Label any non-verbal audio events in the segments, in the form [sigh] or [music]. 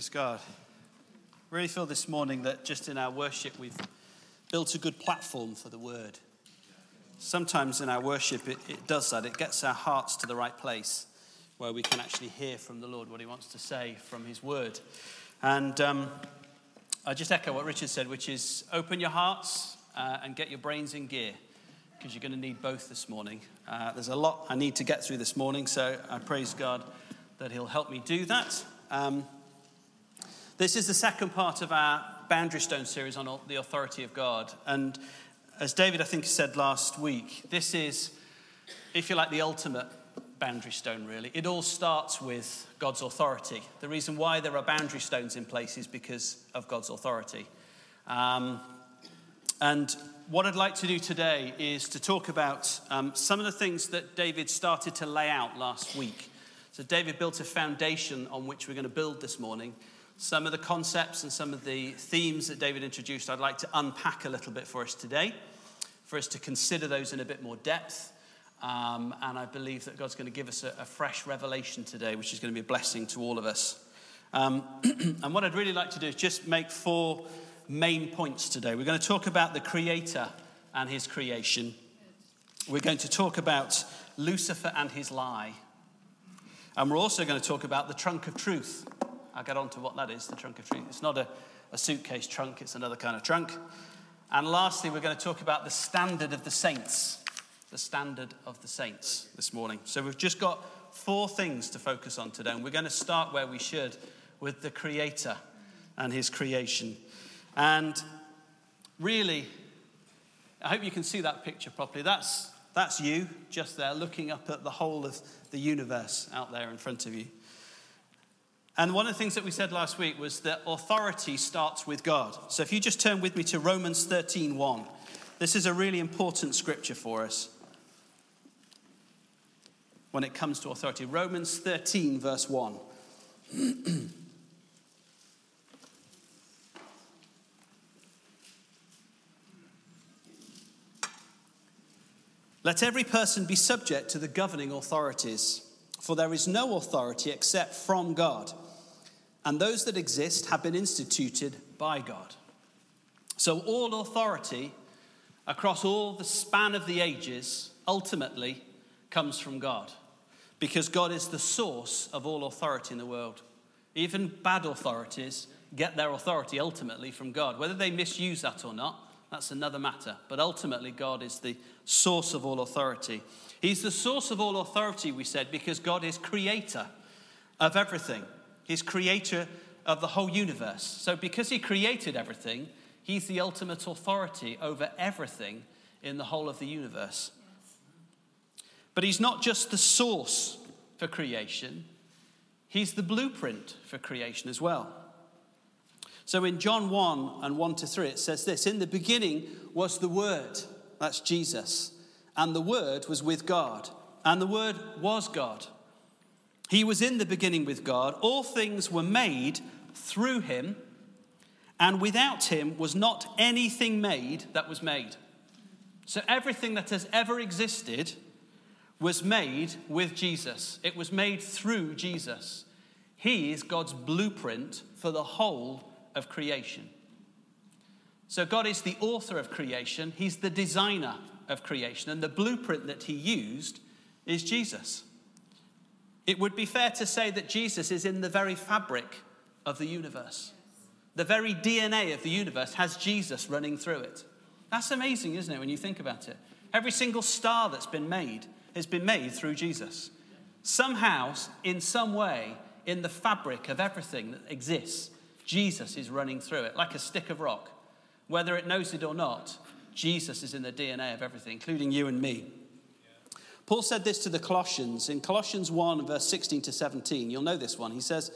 Praise God. Really feel this morning that just in our worship we've built a good platform for the word. Sometimes in our worship it, it does that, it gets our hearts to the right place where we can actually hear from the Lord what He wants to say from His word. And um, I just echo what Richard said, which is open your hearts uh, and get your brains in gear because you're going to need both this morning. Uh, there's a lot I need to get through this morning, so I praise God that He'll help me do that. Um, this is the second part of our Boundary Stone series on the authority of God. And as David, I think, said last week, this is, if you like, the ultimate boundary stone, really. It all starts with God's authority. The reason why there are boundary stones in place is because of God's authority. Um, and what I'd like to do today is to talk about um, some of the things that David started to lay out last week. So, David built a foundation on which we're going to build this morning. Some of the concepts and some of the themes that David introduced, I'd like to unpack a little bit for us today, for us to consider those in a bit more depth. Um, and I believe that God's going to give us a, a, fresh revelation today, which is going to be a blessing to all of us. Um, [clears throat] and what I'd really like to do is just make four main points today. We're going to talk about the Creator and His creation. We're going to talk about Lucifer and his lie. And we're also going to talk about the trunk of truth. I'll get on to what that is the trunk of truth. It's not a, a suitcase trunk, it's another kind of trunk. And lastly, we're going to talk about the standard of the saints. The standard of the saints this morning. So we've just got four things to focus on today. And we're going to start where we should with the Creator and His creation. And really, I hope you can see that picture properly. That's, that's you just there looking up at the whole of the universe out there in front of you. And one of the things that we said last week was that authority starts with God. So if you just turn with me to Romans 13:1. this is a really important scripture for us when it comes to authority. Romans 13, verse 1. [clears throat] Let every person be subject to the governing authorities, for there is no authority except from God, and those that exist have been instituted by God. So, all authority across all the span of the ages ultimately comes from God, because God is the source of all authority in the world. Even bad authorities get their authority ultimately from God. Whether they misuse that or not, that's another matter. But ultimately, God is the source of all authority. He's the source of all authority, we said, because God is creator of everything. He's creator of the whole universe. So, because He created everything, He's the ultimate authority over everything in the whole of the universe. But He's not just the source for creation, He's the blueprint for creation as well. So in John 1 and 1 to 3, it says this In the beginning was the Word, that's Jesus, and the Word was with God, and the Word was God. He was in the beginning with God. All things were made through him, and without him was not anything made that was made. So everything that has ever existed was made with Jesus, it was made through Jesus. He is God's blueprint for the whole of creation. So, God is the author of creation, He's the designer of creation, and the blueprint that He used is Jesus. It would be fair to say that Jesus is in the very fabric of the universe. The very DNA of the universe has Jesus running through it. That's amazing, isn't it, when you think about it? Every single star that's been made has been made through Jesus. Somehow, in some way, in the fabric of everything that exists, Jesus is running through it like a stick of rock. Whether it knows it or not, Jesus is in the DNA of everything, including you and me. Paul said this to the Colossians in Colossians 1, verse 16 to 17. You'll know this one. He says,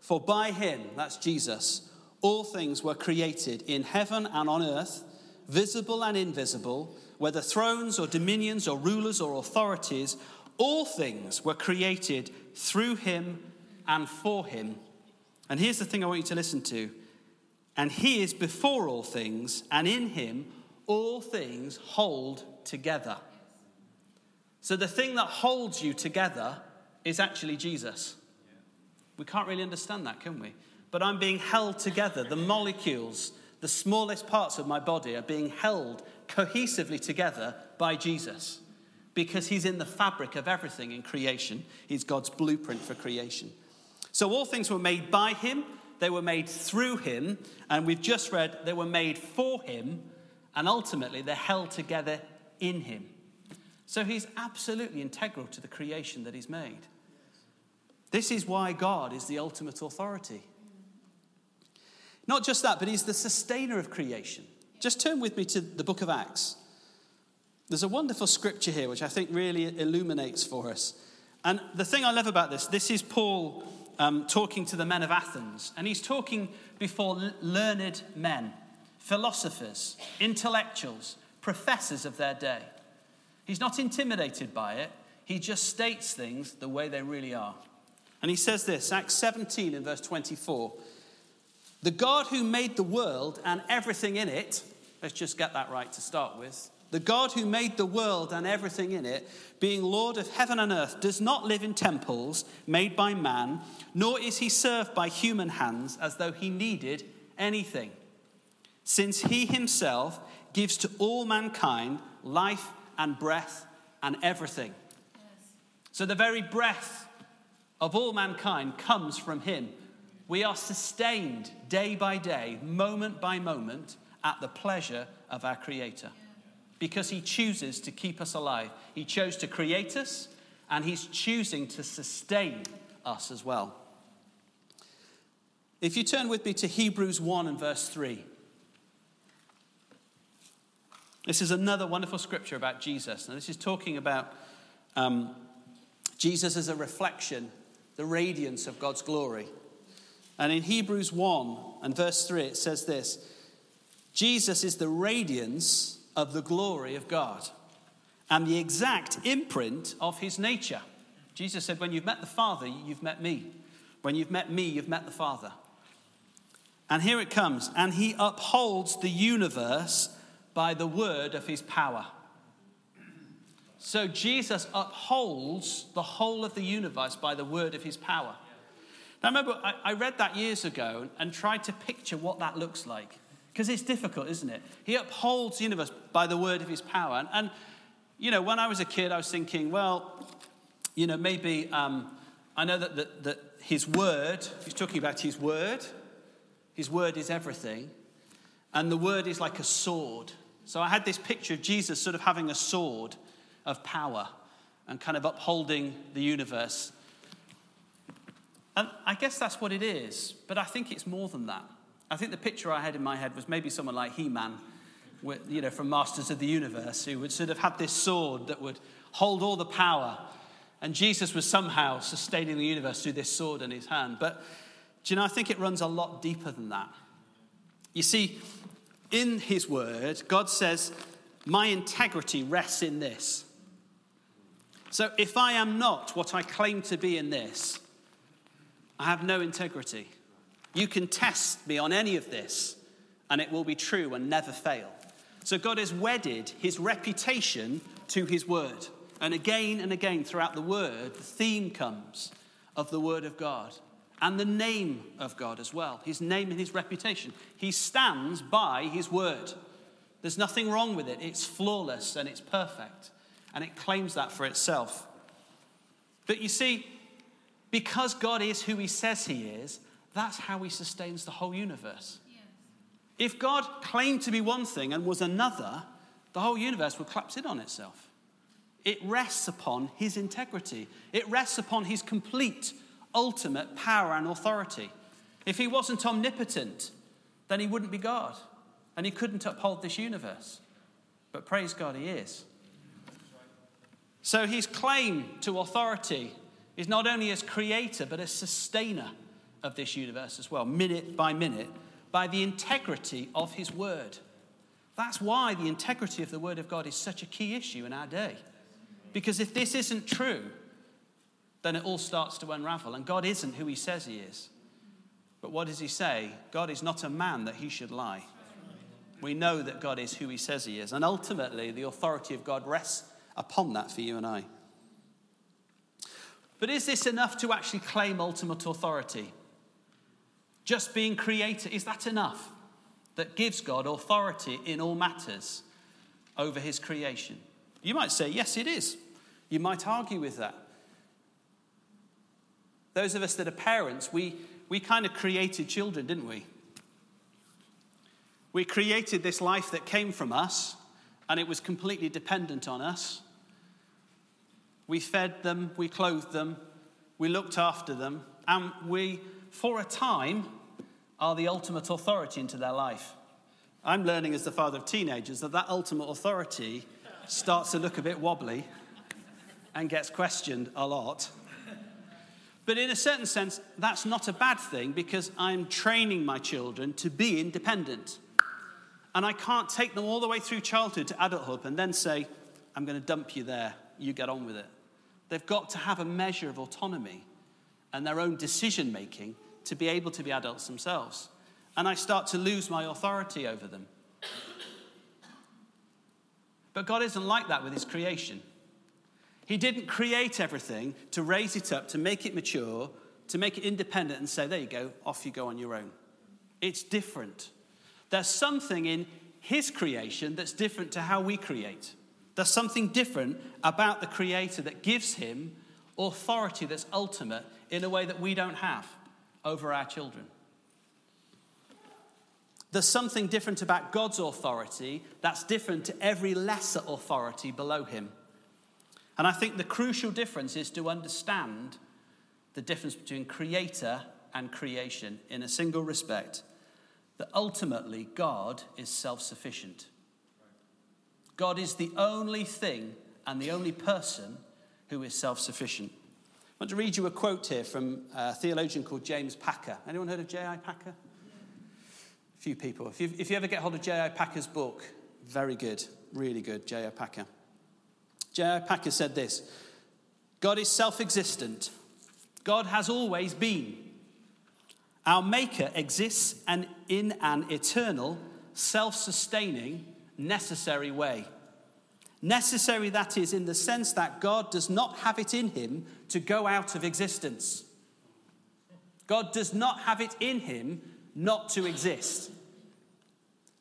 For by him, that's Jesus, all things were created in heaven and on earth, visible and invisible, whether thrones or dominions or rulers or authorities, all things were created through him and for him. And here's the thing I want you to listen to. And he is before all things, and in him all things hold together. So the thing that holds you together is actually Jesus. We can't really understand that, can we? But I'm being held together. The molecules, the smallest parts of my body, are being held cohesively together by Jesus because he's in the fabric of everything in creation. He's God's blueprint for creation. So all things were made by him, they were made through him, and we've just read they were made for him, and ultimately they're held together in him. So he's absolutely integral to the creation that he's made. This is why God is the ultimate authority. Not just that, but he's the sustainer of creation. Just turn with me to the book of Acts. There's a wonderful scripture here which I think really illuminates for us. And the thing I love about this, this is Paul um, talking to the men of Athens, and he's talking before learned men, philosophers, intellectuals, professors of their day. He's not intimidated by it, he just states things the way they really are. And he says this Acts 17 in verse 24 The God who made the world and everything in it, let's just get that right to start with. The God who made the world and everything in it, being Lord of heaven and earth, does not live in temples made by man, nor is he served by human hands as though he needed anything, since he himself gives to all mankind life and breath and everything. So the very breath of all mankind comes from him. We are sustained day by day, moment by moment, at the pleasure of our Creator because he chooses to keep us alive. He chose to create us, and he's choosing to sustain us as well. If you turn with me to Hebrews 1 and verse 3, this is another wonderful scripture about Jesus. Now, this is talking about um, Jesus as a reflection, the radiance of God's glory. And in Hebrews 1 and verse 3, it says this Jesus is the radiance of the glory of God and the exact imprint of his nature. Jesus said, When you've met the Father, you've met me. When you've met me, you've met the Father. And here it comes. And he upholds the universe by the word of his power. So Jesus upholds the whole of the universe by the word of his power. Now, remember, I, I read that years ago and tried to picture what that looks like. Because it's difficult, isn't it? He upholds the universe by the word of his power. And, and you know, when I was a kid, I was thinking, well, you know, maybe um, I know that, that, that his word, he's talking about his word, his word is everything. And the word is like a sword. So I had this picture of Jesus sort of having a sword of power and kind of upholding the universe. And I guess that's what it is, but I think it's more than that. I think the picture I had in my head was maybe someone like He Man, you know, from Masters of the Universe, who would sort of have this sword that would hold all the power. And Jesus was somehow sustaining the universe through this sword in his hand. But do you know, I think it runs a lot deeper than that. You see, in his word, God says, My integrity rests in this. So if I am not what I claim to be in this, I have no integrity. You can test me on any of this, and it will be true and never fail. So God has wedded his reputation to his word. And again and again throughout the word, the theme comes of the word of God and the name of God as well. His name and his reputation. He stands by his word. There's nothing wrong with it, it's flawless and it's perfect. And it claims that for itself. But you see, because God is who he says he is, that's how he sustains the whole universe. Yes. If God claimed to be one thing and was another, the whole universe would collapse in on itself. It rests upon his integrity, it rests upon his complete, ultimate power and authority. If he wasn't omnipotent, then he wouldn't be God and he couldn't uphold this universe. But praise God, he is. So his claim to authority is not only as creator, but as sustainer of this universe as well, minute by minute, by the integrity of his word. That's why the integrity of the word of God is such a key issue in our day. Because if this isn't true, then it all starts to unravel. And God isn't who he says he is. But what does he say? God is not a man that he should lie. We know that God is who he says he is. And ultimately, the authority of God rests upon that for you and I. But is this enough to actually claim ultimate authority? Just being creator, is that enough that gives God authority in all matters over his creation? You might say, yes, it is. You might argue with that. Those of us that are parents, we, we kind of created children, didn't we? We created this life that came from us, and it was completely dependent on us. We fed them, we clothed them, we looked after them, and we, for a time, are the ultimate authority into their life. I'm learning as the father of teenagers that that ultimate authority starts to look a bit wobbly and gets questioned a lot. But in a certain sense, that's not a bad thing because I'm training my children to be independent. And I can't take them all the way through childhood to adulthood and then say, I'm going to dump you there, you get on with it. They've got to have a measure of autonomy and their own decision making to be able to be adults themselves. And I start to lose my authority over them. But God isn't like that with His creation. He didn't create everything to raise it up, to make it mature, to make it independent and say, there you go, off you go on your own. It's different. There's something in His creation that's different to how we create. There's something different about the Creator that gives him authority that's ultimate in a way that we don't have over our children. There's something different about God's authority that's different to every lesser authority below him. And I think the crucial difference is to understand the difference between creator and creation in a single respect that ultimately God is self sufficient. God is the only thing and the only person who is self sufficient. I want to read you a quote here from a theologian called James Packer. Anyone heard of J.I. Packer? A few people. If you, if you ever get hold of J.I. Packer's book, very good, really good, J.I. Packer. J.I. Packer said this God is self existent, God has always been. Our Maker exists and in an eternal, self sustaining, necessary way. Necessary, that is, in the sense that God does not have it in him to go out of existence. God does not have it in him not to exist.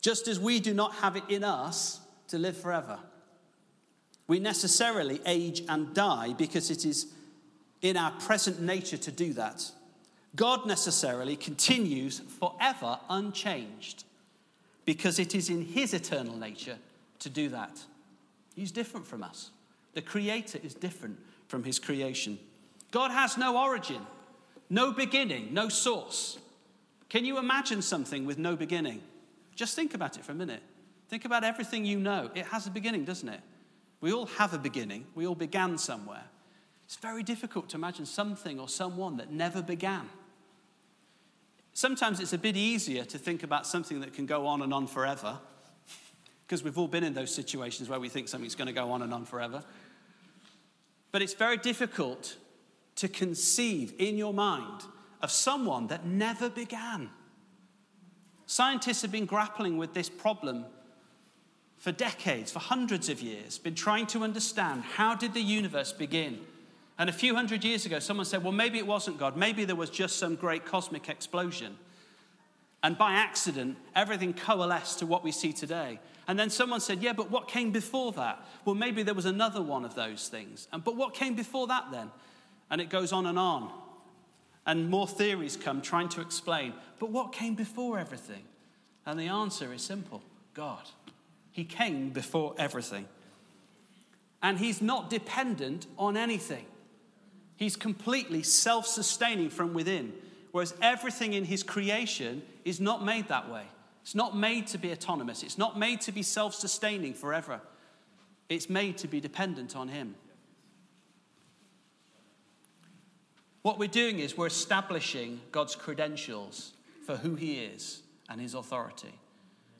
Just as we do not have it in us to live forever. We necessarily age and die because it is in our present nature to do that. God necessarily continues forever unchanged because it is in his eternal nature to do that. He's different from us. The Creator is different from his creation. God has no origin, no beginning, no source. Can you imagine something with no beginning? Just think about it for a minute. Think about everything you know. It has a beginning, doesn't it? We all have a beginning, we all began somewhere. It's very difficult to imagine something or someone that never began. Sometimes it's a bit easier to think about something that can go on and on forever, because we've all been in those situations where we think something's going to go on and on forever. But it's very difficult to conceive in your mind of someone that never began. Scientists have been grappling with this problem for decades, for hundreds of years, been trying to understand how did the universe begin? And a few hundred years ago, someone said, well, maybe it wasn't God. Maybe there was just some great cosmic explosion. And by accident, everything coalesced to what we see today. And then someone said, yeah, but what came before that? Well, maybe there was another one of those things. And, but what came before that then? And it goes on and on. And more theories come trying to explain, but what came before everything? And the answer is simple God. He came before everything. And he's not dependent on anything. He's completely self sustaining from within, whereas everything in his creation is not made that way. It's not made to be autonomous, it's not made to be self sustaining forever. It's made to be dependent on him. What we're doing is we're establishing God's credentials for who he is and his authority.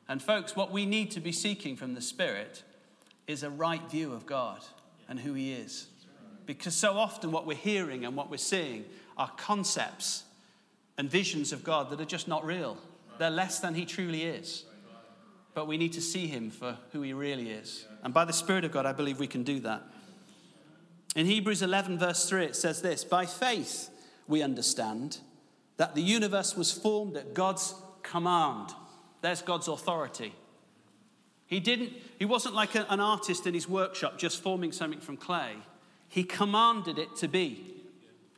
And, folks, what we need to be seeking from the Spirit is a right view of God and who He is. Because so often what we're hearing and what we're seeing are concepts and visions of God that are just not real. They're less than He truly is. But we need to see Him for who He really is. And by the Spirit of God, I believe we can do that. In Hebrews 11, verse 3, it says this By faith we understand that the universe was formed at God's command. There's God's authority. He didn't, he wasn't like a, an artist in his workshop just forming something from clay. He commanded it to be.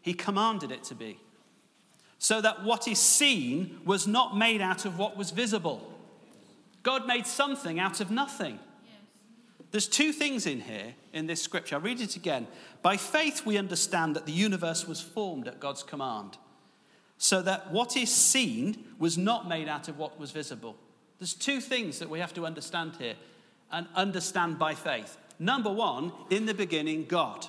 He commanded it to be. So that what is seen was not made out of what was visible. God made something out of nothing. There's two things in here in this scripture. I'll read it again. By faith, we understand that the universe was formed at God's command, so that what is seen was not made out of what was visible. There's two things that we have to understand here and understand by faith. Number one, in the beginning, God.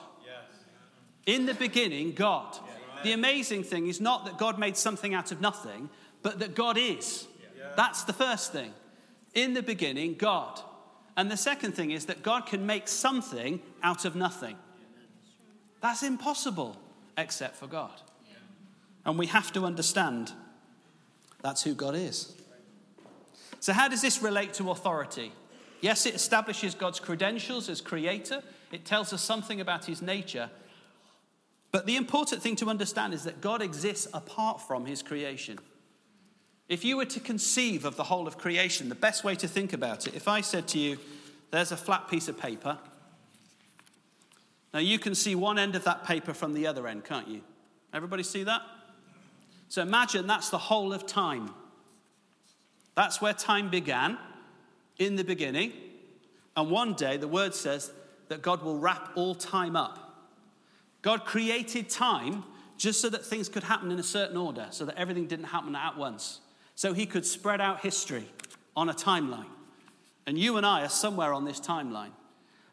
In the beginning, God. The amazing thing is not that God made something out of nothing, but that God is. That's the first thing. In the beginning, God. And the second thing is that God can make something out of nothing. That's impossible except for God. And we have to understand that's who God is. So, how does this relate to authority? Yes, it establishes God's credentials as creator, it tells us something about his nature. But the important thing to understand is that God exists apart from his creation. If you were to conceive of the whole of creation, the best way to think about it, if I said to you, there's a flat piece of paper. Now you can see one end of that paper from the other end, can't you? Everybody see that? So imagine that's the whole of time. That's where time began in the beginning. And one day the word says that God will wrap all time up. God created time just so that things could happen in a certain order, so that everything didn't happen at once so he could spread out history on a timeline. And you and I are somewhere on this timeline.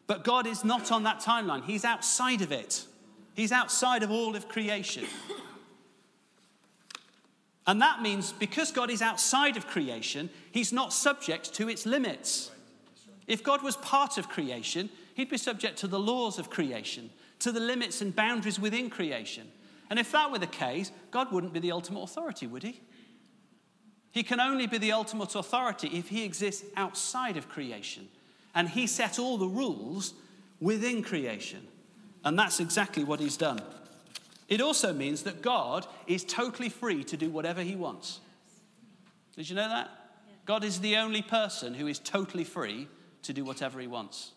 But God is not on that timeline, He's outside of it. He's outside of all of creation. And that means because God is outside of creation, He's not subject to its limits. If God was part of creation, He'd be subject to the laws of creation, to the limits and boundaries within creation. And if that were the case, God wouldn't be the ultimate authority, would He? He can only be the ultimate authority if he exists outside of creation. And he set all the rules within creation. And that's exactly what he's done. It also means that God is totally free to do whatever he wants. Did you know that? God is the only person who is totally free to do whatever he wants.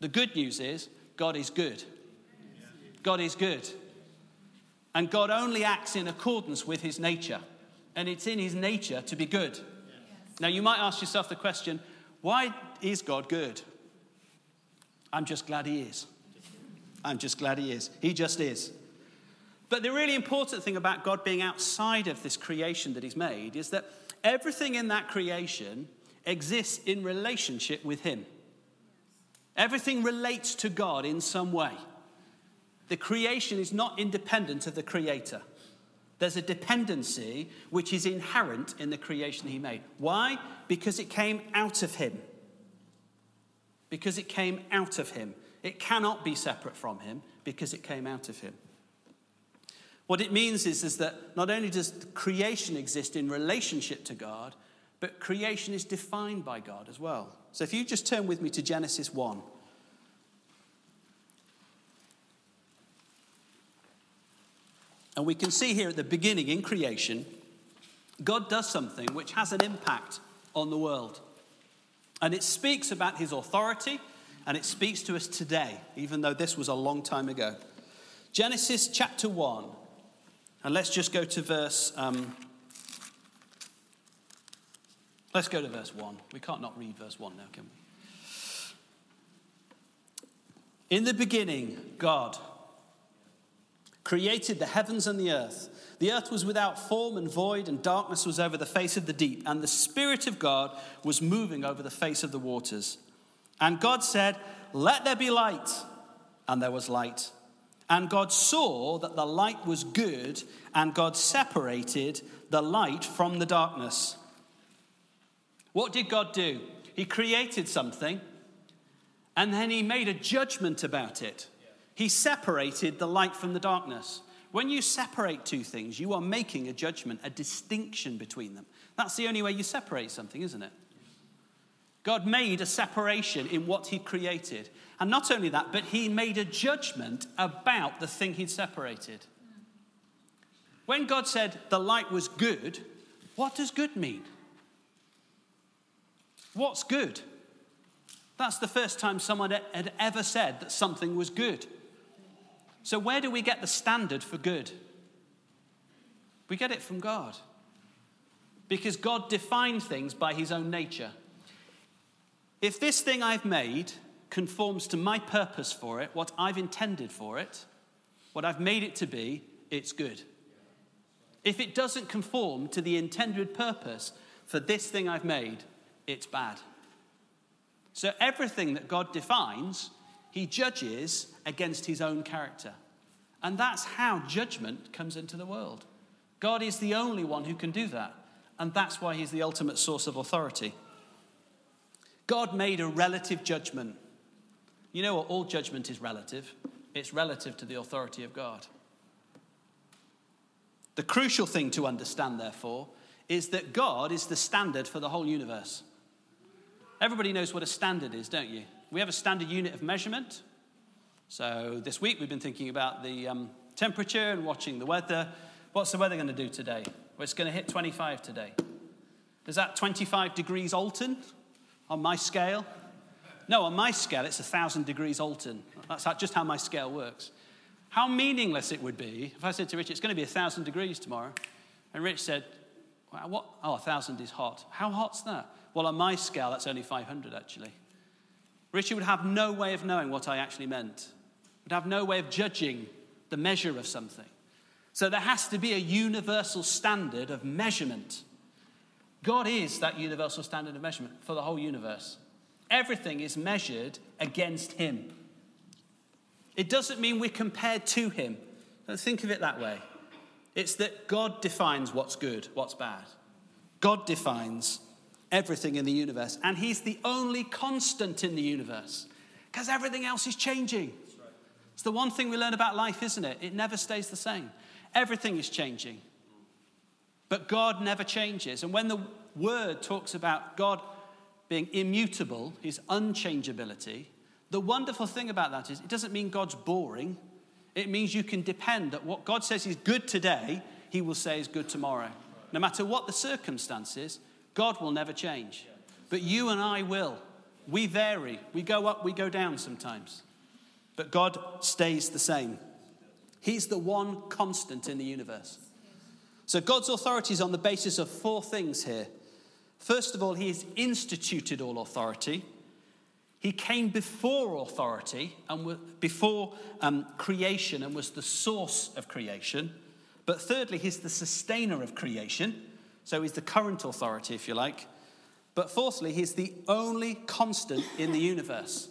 The good news is God is good. God is good. And God only acts in accordance with his nature and it's in his nature to be good. Now, you might ask yourself the question why is God good? I'm just glad he is. I'm just glad he is. He just is. But the really important thing about God being outside of this creation that he's made is that everything in that creation exists in relationship with him. Everything relates to God in some way. The creation is not independent of the creator. There's a dependency which is inherent in the creation he made. Why? Because it came out of him. Because it came out of him. It cannot be separate from him because it came out of him. What it means is, is that not only does creation exist in relationship to God, but creation is defined by God as well. So if you just turn with me to Genesis 1. And we can see here at the beginning in creation, God does something which has an impact on the world. And it speaks about his authority and it speaks to us today, even though this was a long time ago. Genesis chapter 1, and let's just go to verse. Um, let's go to verse 1. We can't not read verse 1 now, can we? In the beginning, God created the heavens and the earth. The earth was without form and void, and darkness was over the face of the deep, and the Spirit of God was moving over the face of the waters. And God said, Let there be light. And there was light. And God saw that the light was good, and God separated the light from the darkness. What did God do? He created something, and then he made a judgment about it. He separated the light from the darkness. When you separate two things, you are making a judgment, a distinction between them. That's the only way you separate something, isn't it? God made a separation in what he created. And not only that, but he made a judgment about the thing he'd separated. When God said the light was good, what does good mean? What's good? That's the first time someone had ever said that something was good. So, where do we get the standard for good? We get it from God. Because God defined things by his own nature. If this thing I've made conforms to my purpose for it, what I've intended for it, what I've made it to be, it's good. If it doesn't conform to the intended purpose for this thing I've made, it's bad. So everything that God defines, he judges against his own character. And that's how judgment comes into the world. God is the only one who can do that. And that's why he's the ultimate source of authority. God made a relative judgment you know what? All judgment is relative, it's relative to the authority of God. The crucial thing to understand, therefore, is that God is the standard for the whole universe. Everybody knows what a standard is, don't you? We have a standard unit of measurement. So this week we've been thinking about the um, temperature and watching the weather. What's the weather going to do today? Well, it's going to hit 25 today. Is that 25 degrees Alton on my scale? No, on my scale, it's a 1,000 degrees Alton. That's just how my scale works. How meaningless it would be if I said to Rich, it's going to be a 1,000 degrees tomorrow. And Rich said, what? Oh, 1,000 is hot. How hot's that? Well, on my scale, that's only 500, actually. Richard would have no way of knowing what I actually meant, would have no way of judging the measure of something. So there has to be a universal standard of measurement. God is that universal standard of measurement for the whole universe everything is measured against Him. It doesn't mean we're compared to Him. Don't think of it that way. It's that God defines what's good, what's bad. God defines everything in the universe, and He's the only constant in the universe because everything else is changing. It's the one thing we learn about life, isn't it? It never stays the same. Everything is changing. But God never changes. And when the word talks about God being immutable, his unchangeability, the wonderful thing about that is it doesn't mean God's boring. It means you can depend that what God says is good today, he will say is good tomorrow. No matter what the circumstances, God will never change. But you and I will. We vary. We go up, we go down sometimes. But God stays the same. He's the one constant in the universe. So God's authority is on the basis of four things here First of all, he has instituted all authority. He came before authority and before um, creation and was the source of creation. But thirdly, he's the sustainer of creation. So he's the current authority, if you like. But fourthly, he's the only constant in the universe.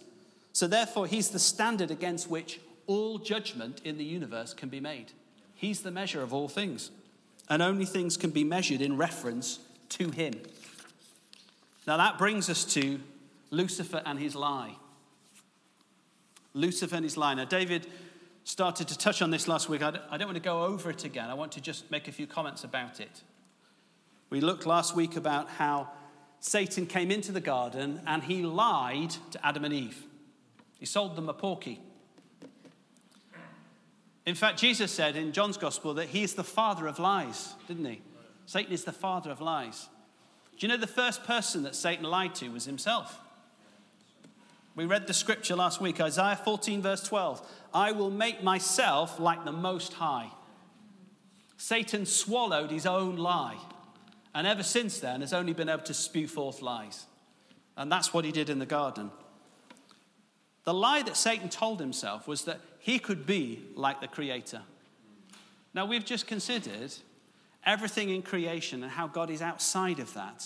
So therefore, he's the standard against which all judgment in the universe can be made. He's the measure of all things. And only things can be measured in reference to him. Now that brings us to Lucifer and his lie. Lucifer and his lie. Now, David started to touch on this last week. I don't want to go over it again. I want to just make a few comments about it. We looked last week about how Satan came into the garden and he lied to Adam and Eve. He sold them a porky. In fact, Jesus said in John's gospel that he is the father of lies, didn't he? Satan is the father of lies. Do you know the first person that Satan lied to was himself? We read the scripture last week, Isaiah 14, verse 12. I will make myself like the Most High. Satan swallowed his own lie, and ever since then has only been able to spew forth lies. And that's what he did in the garden. The lie that Satan told himself was that he could be like the Creator. Now, we've just considered everything in creation and how God is outside of that,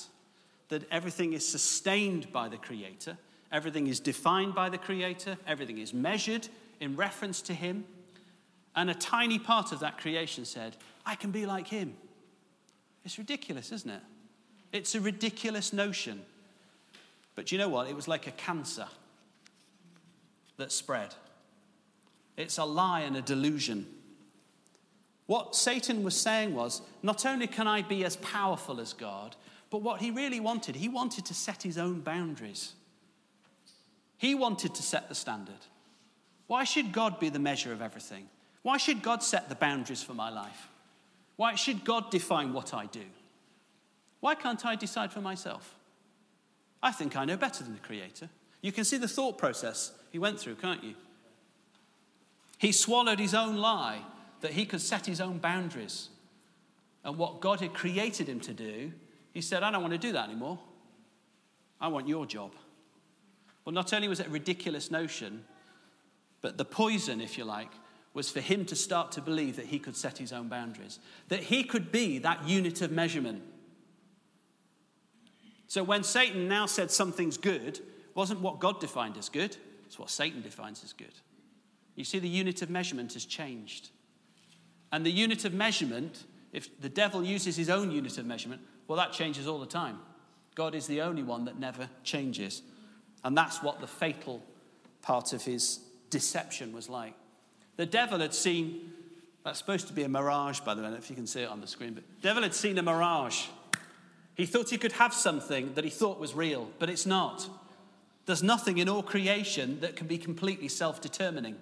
that everything is sustained by the Creator, everything is defined by the Creator, everything is measured in reference to Him. And a tiny part of that creation said, I can be like him. It's ridiculous, isn't it? It's a ridiculous notion. But you know what? It was like a cancer that spread. It's a lie and a delusion. What Satan was saying was not only can I be as powerful as God, but what he really wanted, he wanted to set his own boundaries. He wanted to set the standard. Why should God be the measure of everything? Why should God set the boundaries for my life? Why should God define what I do? Why can't I decide for myself? I think I know better than the Creator. You can see the thought process he went through, can't you? He swallowed his own lie that he could set his own boundaries. And what God had created him to do, he said, I don't want to do that anymore. I want your job. Well, not only was it a ridiculous notion, but the poison, if you like, was for him to start to believe that he could set his own boundaries, that he could be that unit of measurement. So when Satan now said something's good, wasn't what God defined as good, it's what Satan defines as good. You see, the unit of measurement has changed. And the unit of measurement, if the devil uses his own unit of measurement, well, that changes all the time. God is the only one that never changes. And that's what the fatal part of his deception was like. The devil had seen, that's supposed to be a mirage, by the way, if you can see it on the screen, but the devil had seen a mirage. He thought he could have something that he thought was real, but it's not. There's nothing in all creation that can be completely self determining.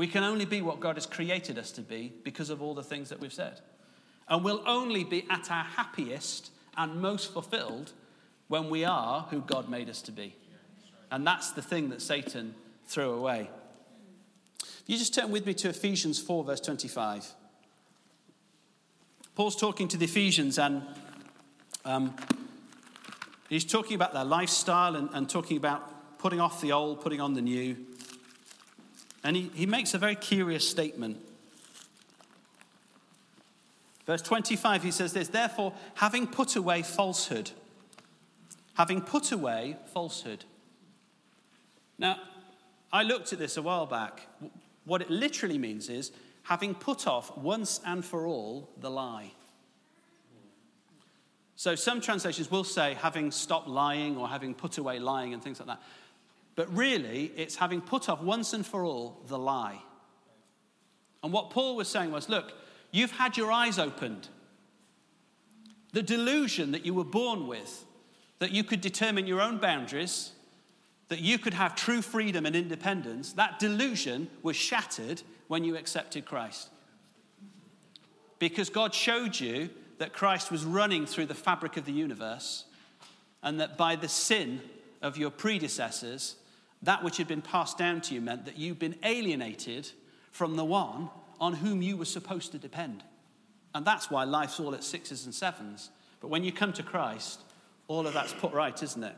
We can only be what God has created us to be because of all the things that we've said. And we'll only be at our happiest and most fulfilled when we are who God made us to be. And that's the thing that Satan threw away. If you just turn with me to Ephesians 4, verse 25. Paul's talking to the Ephesians and um, he's talking about their lifestyle and, and talking about putting off the old, putting on the new. And he, he makes a very curious statement. Verse 25, he says this Therefore, having put away falsehood, having put away falsehood. Now, I looked at this a while back. What it literally means is having put off once and for all the lie. So some translations will say having stopped lying or having put away lying and things like that. But really, it's having put off once and for all the lie. And what Paul was saying was look, you've had your eyes opened. The delusion that you were born with, that you could determine your own boundaries, that you could have true freedom and independence, that delusion was shattered when you accepted Christ. Because God showed you that Christ was running through the fabric of the universe, and that by the sin of your predecessors, that which had been passed down to you meant that you've been alienated from the one on whom you were supposed to depend. And that's why life's all at sixes and sevens. But when you come to Christ, all of that's put right, isn't it?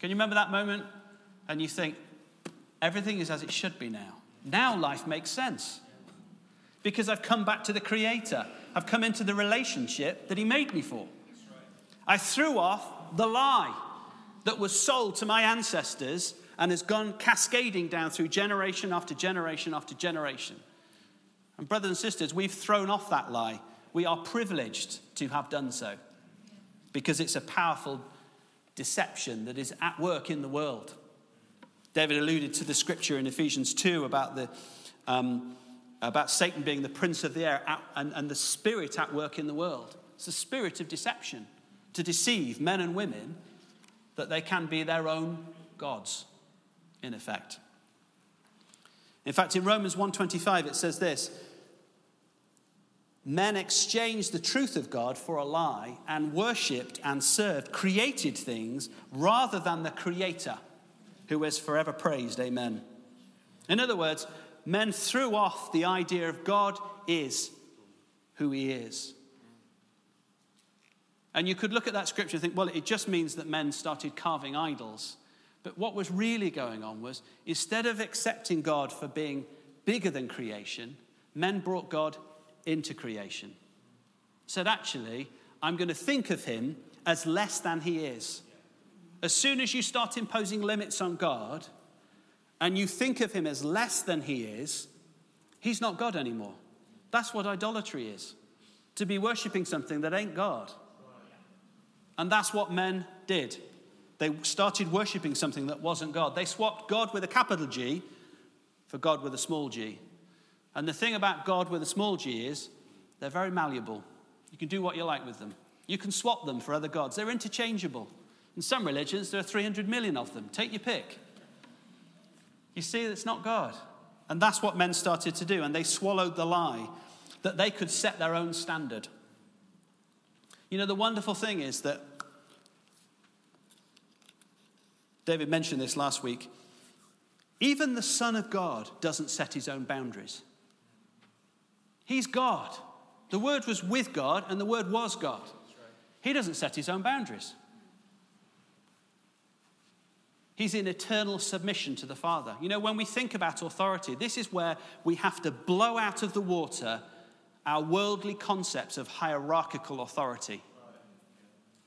Can you remember that moment? And you think, everything is as it should be now. Now life makes sense. Because I've come back to the Creator. I've come into the relationship that He made me for. I threw off the lie that was sold to my ancestors and has gone cascading down through generation after generation after generation. And, brothers and sisters, we've thrown off that lie. We are privileged to have done so because it's a powerful deception that is at work in the world. David alluded to the scripture in Ephesians 2 about, the, um, about Satan being the prince of the air and, and the spirit at work in the world. It's a spirit of deception to deceive men and women that they can be their own gods in effect. In fact, in Romans 1:25 it says this, men exchanged the truth of God for a lie and worshipped and served created things rather than the creator who is forever praised. Amen. In other words, men threw off the idea of God is who he is. And you could look at that scripture and think, well, it just means that men started carving idols. But what was really going on was instead of accepting God for being bigger than creation, men brought God into creation. Said, actually, I'm going to think of him as less than he is. As soon as you start imposing limits on God and you think of him as less than he is, He's not God anymore. That's what idolatry is to be worshipping something that ain't God. And that's what men did. They started worshipping something that wasn't God. They swapped God with a capital G for God with a small g. And the thing about God with a small g is they're very malleable. You can do what you like with them. You can swap them for other gods. They're interchangeable. In some religions, there are 300 million of them. Take your pick. You see, it's not God. And that's what men started to do. And they swallowed the lie that they could set their own standard. You know, the wonderful thing is that David mentioned this last week. Even the Son of God doesn't set his own boundaries. He's God. The Word was with God, and the Word was God. He doesn't set his own boundaries. He's in eternal submission to the Father. You know, when we think about authority, this is where we have to blow out of the water our worldly concepts of hierarchical authority.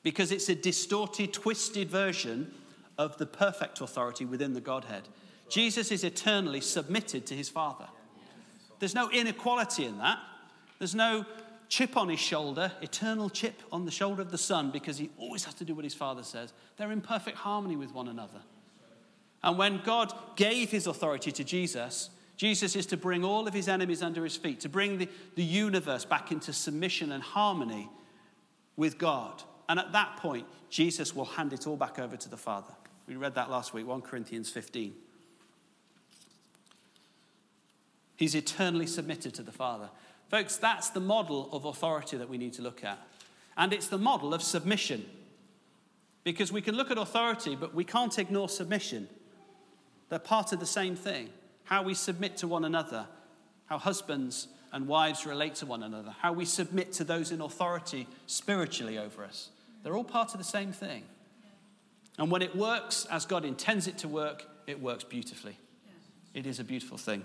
Because it's a distorted, twisted version of the perfect authority within the Godhead. Jesus is eternally submitted to his Father. There's no inequality in that. There's no chip on his shoulder, eternal chip on the shoulder of the Son, because he always has to do what his Father says. They're in perfect harmony with one another. And when God gave his authority to Jesus, Jesus is to bring all of his enemies under his feet, to bring the, the universe back into submission and harmony with God. And at that point, Jesus will hand it all back over to the Father. We read that last week, 1 Corinthians 15. He's eternally submitted to the Father. Folks, that's the model of authority that we need to look at. And it's the model of submission. Because we can look at authority, but we can't ignore submission. They're part of the same thing. How we submit to one another, how husbands and wives relate to one another, how we submit to those in authority spiritually over us. They're all part of the same thing. And when it works as God intends it to work, it works beautifully. It is a beautiful thing.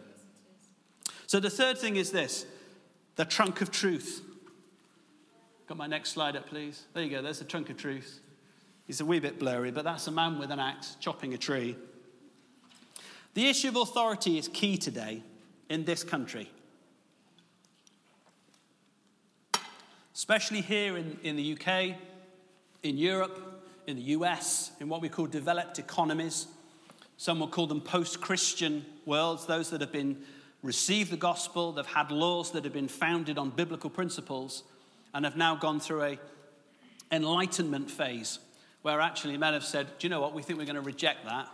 So the third thing is this the trunk of truth. Got my next slide up, please. There you go, there's the trunk of truth. It's a wee bit blurry, but that's a man with an axe chopping a tree. The issue of authority is key today in this country. Especially here in, in the UK, in Europe, in the US, in what we call developed economies. Some will call them post Christian worlds, those that have been received the gospel, they've had laws that have been founded on biblical principles, and have now gone through a enlightenment phase where actually men have said, Do you know what? We think we're going to reject that.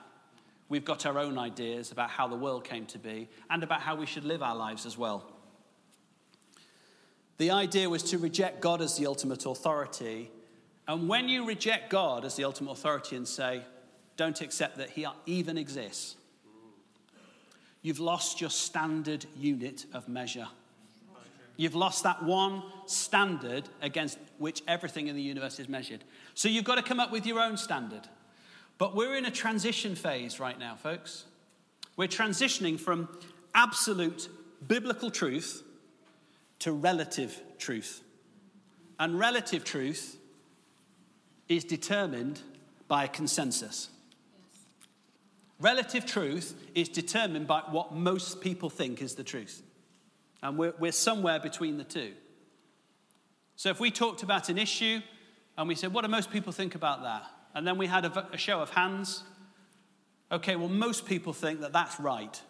We've got our own ideas about how the world came to be and about how we should live our lives as well. The idea was to reject God as the ultimate authority. And when you reject God as the ultimate authority and say, don't accept that He even exists, you've lost your standard unit of measure. You've lost that one standard against which everything in the universe is measured. So you've got to come up with your own standard. But we're in a transition phase right now, folks. We're transitioning from absolute biblical truth to relative truth. And relative truth is determined by a consensus. Relative truth is determined by what most people think is the truth. And we're, we're somewhere between the two. So if we talked about an issue and we said, what do most people think about that? And then we had a, a show of hands. Okay, well, most people think that that's right.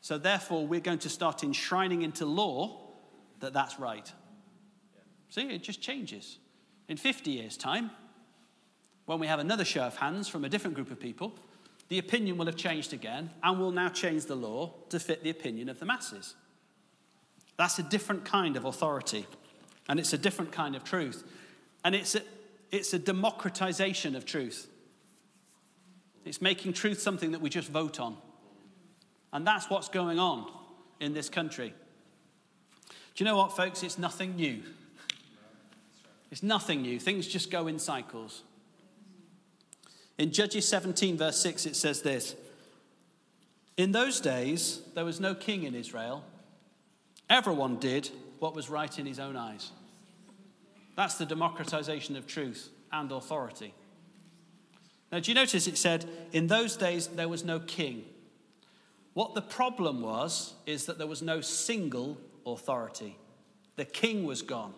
So therefore, we're going to start enshrining into law that that's right. See, it just changes. In 50 years' time, when we have another show of hands from a different group of people, the opinion will have changed again and will now change the law to fit the opinion of the masses. That's a different kind of authority, and it's a different kind of truth. And it's a, it's a democratization of truth. It's making truth something that we just vote on. And that's what's going on in this country. Do you know what, folks? It's nothing new. It's nothing new. Things just go in cycles. In Judges 17, verse 6, it says this In those days, there was no king in Israel. Everyone did what was right in his own eyes. That's the democratization of truth and authority. Now, do you notice it said, In those days, there was no king. What the problem was is that there was no single authority. The king was gone.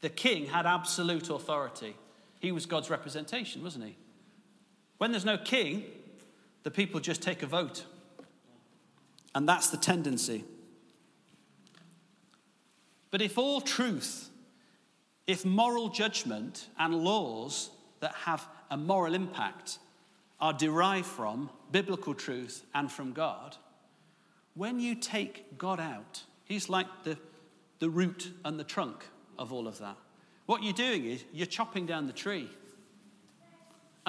The king had absolute authority. He was God's representation, wasn't he? When there's no king, the people just take a vote. And that's the tendency. But if all truth, if moral judgment and laws that have a moral impact are derived from biblical truth and from God, when you take God out, He's like the, the root and the trunk of all of that. What you're doing is you're chopping down the tree.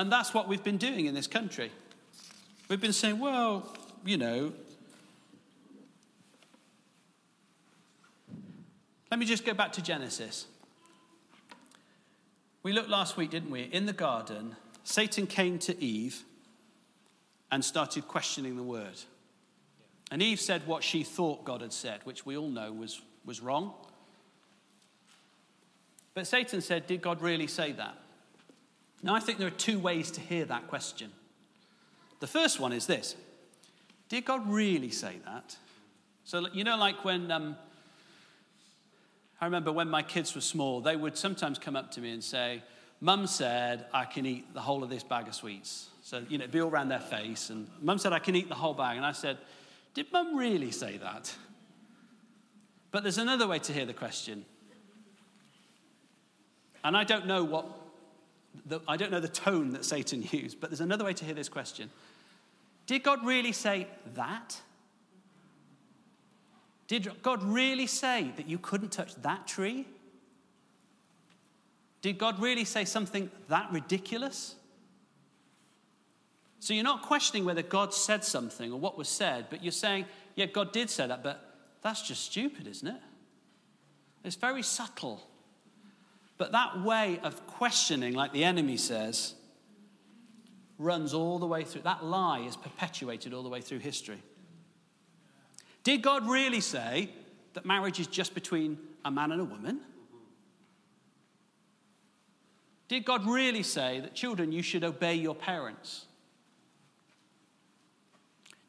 And that's what we've been doing in this country. We've been saying, well, you know, let me just go back to Genesis. We looked last week, didn't we? In the garden, Satan came to Eve and started questioning the word. And Eve said what she thought God had said, which we all know was, was wrong. But Satan said, Did God really say that? Now, I think there are two ways to hear that question. The first one is this Did God really say that? So, you know, like when um, I remember when my kids were small, they would sometimes come up to me and say, Mum said I can eat the whole of this bag of sweets. So, you know, it'd be all around their face. And Mum said I can eat the whole bag. And I said, Did Mum really say that? But there's another way to hear the question. And I don't know what, the, I don't know the tone that Satan [laughs] used, but there's another way to hear this question. Did God really say that? Did God really say that you couldn't touch that tree? Did God really say something that ridiculous? So you're not questioning whether God said something or what was said, but you're saying, yeah, God did say that, but that's just stupid, isn't it? It's very subtle. But that way of questioning, like the enemy says, runs all the way through. That lie is perpetuated all the way through history. Did God really say that marriage is just between a man and a woman? Did God really say that children, you should obey your parents?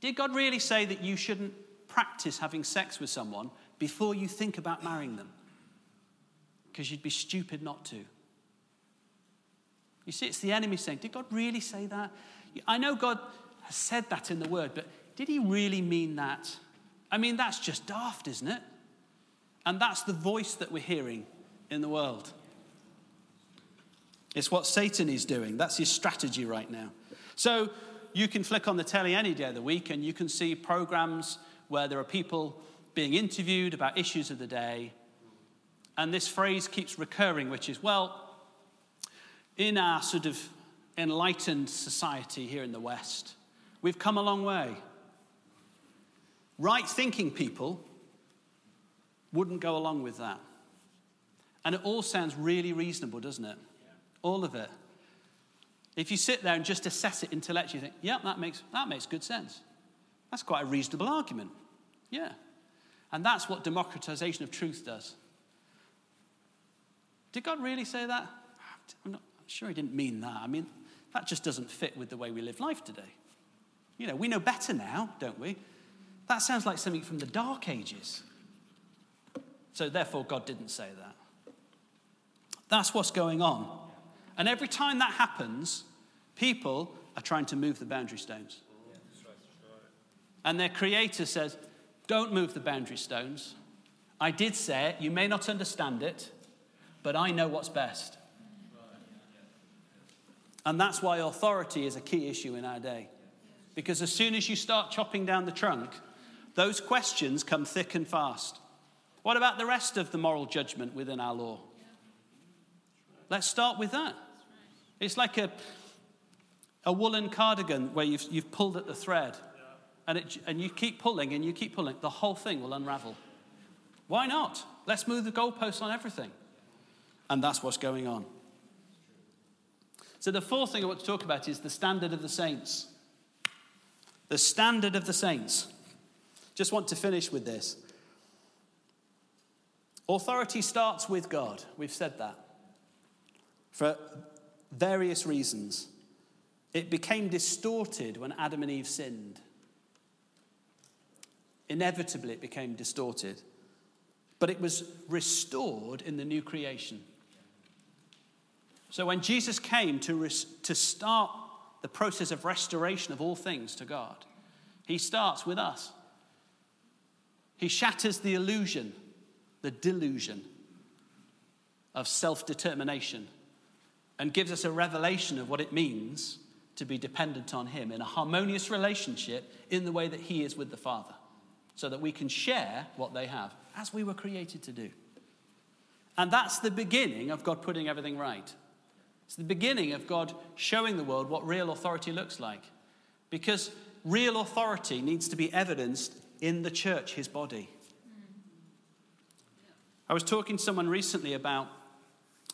Did God really say that you shouldn't practice having sex with someone before you think about marrying them? Because you'd be stupid not to. You see, it's the enemy saying, Did God really say that? I know God has said that in the word, but did he really mean that? I mean, that's just daft, isn't it? And that's the voice that we're hearing in the world. It's what Satan is doing. That's his strategy right now. So you can flick on the telly any day of the week and you can see programs where there are people being interviewed about issues of the day and this phrase keeps recurring, which is, well, in our sort of enlightened society here in the West, we've come a long way. Right thinking people wouldn't go along with that. And it all sounds really reasonable, doesn't it? All of it. If you sit there and just assess it intellectually, you think, yeah, that makes, that makes good sense. That's quite a reasonable argument. Yeah. And that's what democratization of truth does. Did God really say that? I'm not sure he didn't mean that. I mean, that just doesn't fit with the way we live life today. You know, we know better now, don't we? That sounds like something from the dark ages. So, therefore, God didn't say that. That's what's going on. And every time that happens, people are trying to move the boundary stones. And their creator says, Don't move the boundary stones. I did say it. You may not understand it but I know what's best. And that's why authority is a key issue in our day. Because as soon as you start chopping down the trunk, those questions come thick and fast. What about the rest of the moral judgment within our law? Let's start with that. It's like a, a woolen cardigan where you've, you've pulled at the thread and, it, and you keep pulling and you keep pulling, the whole thing will unravel. Why not? Let's move the goalposts on everything. And that's what's going on. So, the fourth thing I want to talk about is the standard of the saints. The standard of the saints. Just want to finish with this. Authority starts with God. We've said that. For various reasons. It became distorted when Adam and Eve sinned. inevitably it became distorted. But it was restored in the new creation. So when Jesus came to, res- to start the process of restoration of all things to God, he starts with us. He shatters the illusion, the delusion of self determination and gives us a revelation of what it means to be dependent on Him in a harmonious relationship in the way that He is with the Father, so that we can share what they have, as we were created to do. And that's the beginning of God putting everything right. It's the beginning of God showing the world what real authority looks like. Because real authority needs to be evidenced in the church, His body. I was talking to someone recently about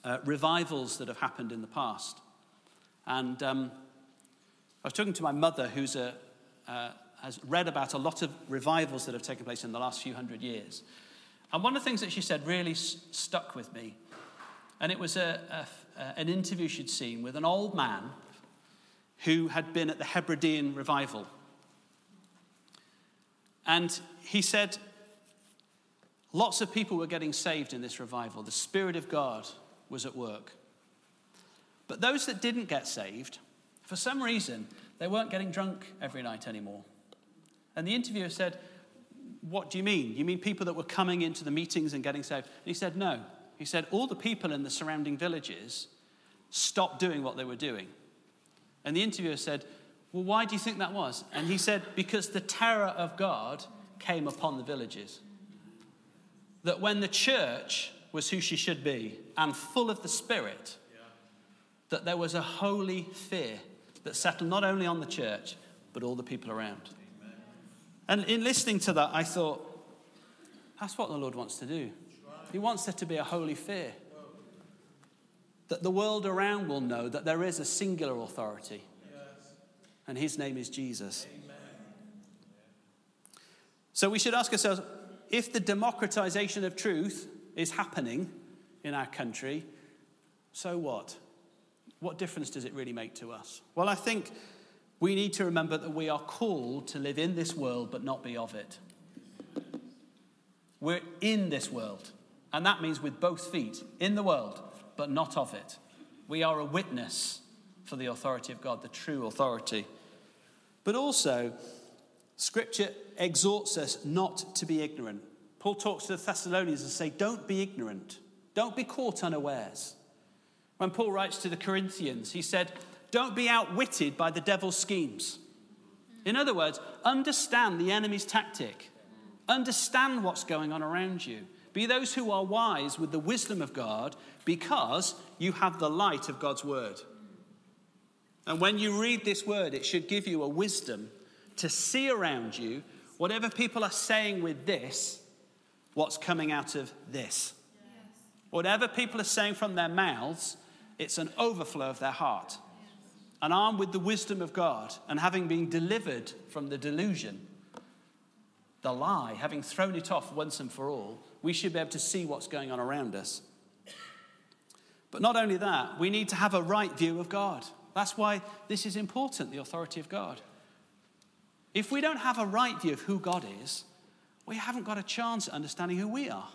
uh, revivals that have happened in the past. And um, I was talking to my mother, who's a, uh, has read about a lot of revivals that have taken place in the last few hundred years. And one of the things that she said really s- stuck with me. And it was a, a, Uh, an interview she'd seen with an old man who had been at the Hebridean revival. And he said, lots of people were getting saved in this revival. The Spirit of God was at work. But those that didn't get saved, for some reason, they weren't getting drunk every night anymore. And the interviewer said, What do you mean? You mean people that were coming into the meetings and getting saved? And he said, No. He said, All the people in the surrounding villages stopped doing what they were doing. And the interviewer said, Well, why do you think that was? And he said, Because the terror of God came upon the villages. That when the church was who she should be and full of the Spirit, that there was a holy fear that settled not only on the church, but all the people around. Amen. And in listening to that, I thought, that's what the Lord wants to do. He wants there to be a holy fear. That the world around will know that there is a singular authority, and his name is Jesus. So we should ask ourselves if the democratization of truth is happening in our country, so what? What difference does it really make to us? Well, I think we need to remember that we are called to live in this world but not be of it. We're in this world, and that means with both feet in the world but not of it. We are a witness for the authority of God, the true authority. But also, Scripture exhorts us not to be ignorant. Paul talks to the Thessalonians and say, Don't be ignorant. Don't be caught unawares. When Paul writes to the Corinthians, he said, Don't be outwitted by the devil's schemes. In other words, understand the enemy's tactic. Understand what's going on around you. Be those who are wise with the wisdom of God because you have the light of God's word. And when you read this word, it should give you a wisdom to see around you whatever people are saying with this what's coming out of this. Yes. Whatever people are saying from their mouths, it's an overflow of their heart. Yes. And armed with the wisdom of God and having been delivered from the delusion, the lie, having thrown it off once and for all, we should be able to see what's going on around us. But not only that, we need to have a right view of God. That's why this is important, the authority of God. If we don't have a right view of who God is, we haven't got a chance at understanding who we are.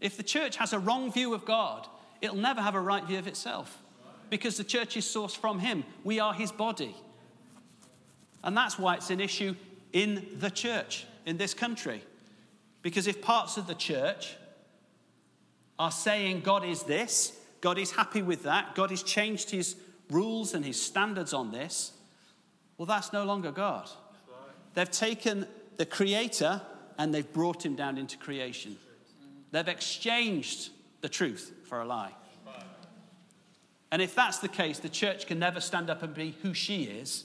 If the church has a wrong view of God, it'll never have a right view of itself because the church is sourced from Him. We are His body. And that's why it's an issue in the church, in this country. Because if parts of the church are saying God is this, God is happy with that, God has changed His rules and His standards on this, well, that's no longer God. They've taken the Creator and they've brought him down into creation. They've exchanged the truth for a lie. And if that's the case, the church can never stand up and be who she is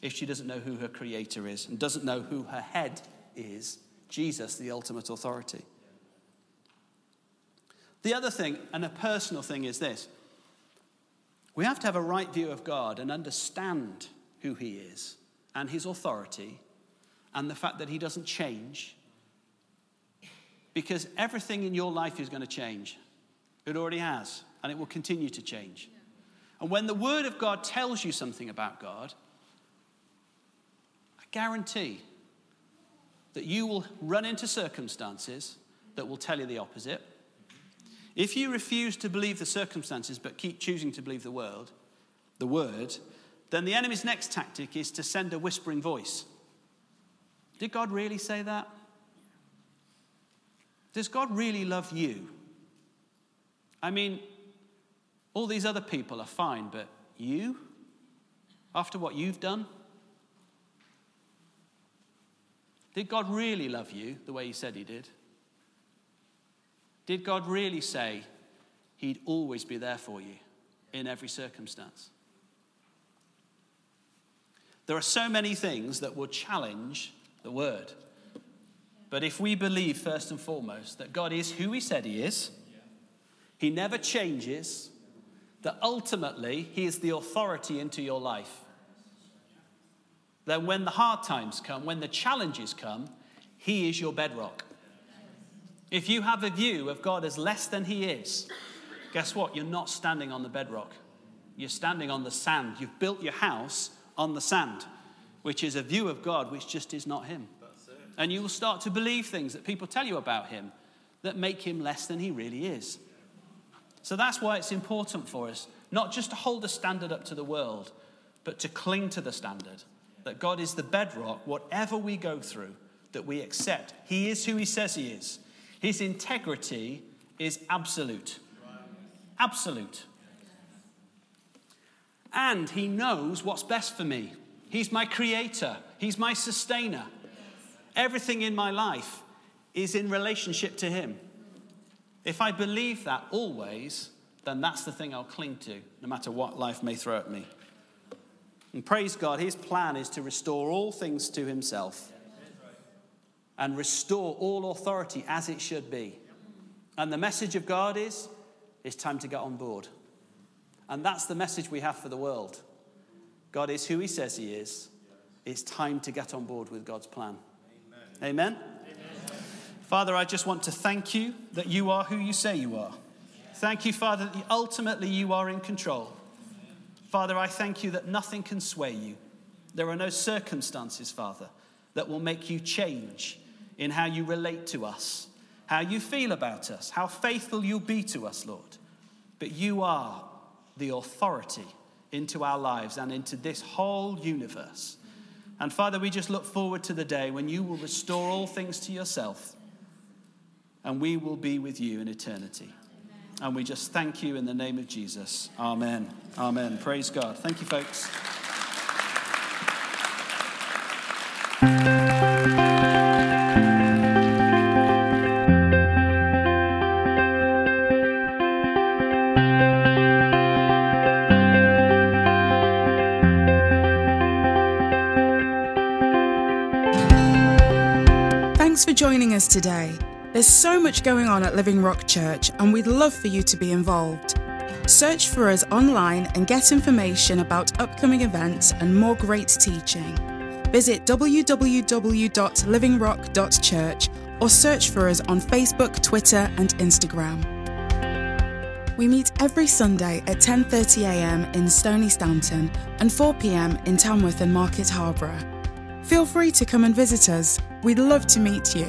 if she doesn't know who her creator is and doesn't know who her head is Jesus, the ultimate authority. The other thing, and a personal thing, is this we have to have a right view of God and understand who he is and his authority and the fact that he doesn't change because everything in your life is going to change. It already has, and it will continue to change. And when the Word of God tells you something about God, I guarantee that you will run into circumstances that will tell you the opposite. If you refuse to believe the circumstances but keep choosing to believe the world, the word, then the enemy's next tactic is to send a whispering voice. Did God really say that? Does God really love you? I mean, all these other people are fine, but you? After what you've done? Did God really love you the way He said He did? Did God really say He'd always be there for you in every circumstance? There are so many things that will challenge the word. But if we believe, first and foremost, that God is who He said He is, He never changes, that ultimately He is the authority into your life, then when the hard times come, when the challenges come, He is your bedrock. If you have a view of God as less than He is, guess what? You're not standing on the bedrock. You're standing on the sand. You've built your house on the sand, which is a view of God which just is not Him. And you will start to believe things that people tell you about Him that make Him less than He really is. So that's why it's important for us not just to hold a standard up to the world, but to cling to the standard that God is the bedrock, whatever we go through, that we accept. He is who He says He is. His integrity is absolute. Absolute. And He knows what's best for me. He's my creator, He's my sustainer. Everything in my life is in relationship to Him. If I believe that always, then that's the thing I'll cling to, no matter what life may throw at me. And praise God, His plan is to restore all things to Himself and restore all authority as it should be. And the message of God is it's time to get on board. And that's the message we have for the world. God is who He says He is. It's time to get on board with God's plan. Amen. Amen. Father, I just want to thank you that you are who you say you are. Thank you, Father, that ultimately you are in control. Father, I thank you that nothing can sway you. There are no circumstances, Father, that will make you change in how you relate to us, how you feel about us, how faithful you'll be to us, Lord. But you are the authority into our lives and into this whole universe. And Father, we just look forward to the day when you will restore all things to yourself and we will be with you in eternity. And we just thank you in the name of Jesus. Amen. Amen. Praise God. Thank you, folks. Thanks for joining us today. There's so much going on at Living Rock Church, and we'd love for you to be involved. Search for us online and get information about upcoming events and more great teaching. Visit www.livingrock.church or search for us on Facebook, Twitter, and Instagram. We meet every Sunday at 10:30 a.m. in Stoney Stanton and 4 p.m. in Tamworth and Market Harborough. Feel free to come and visit us. We'd love to meet you.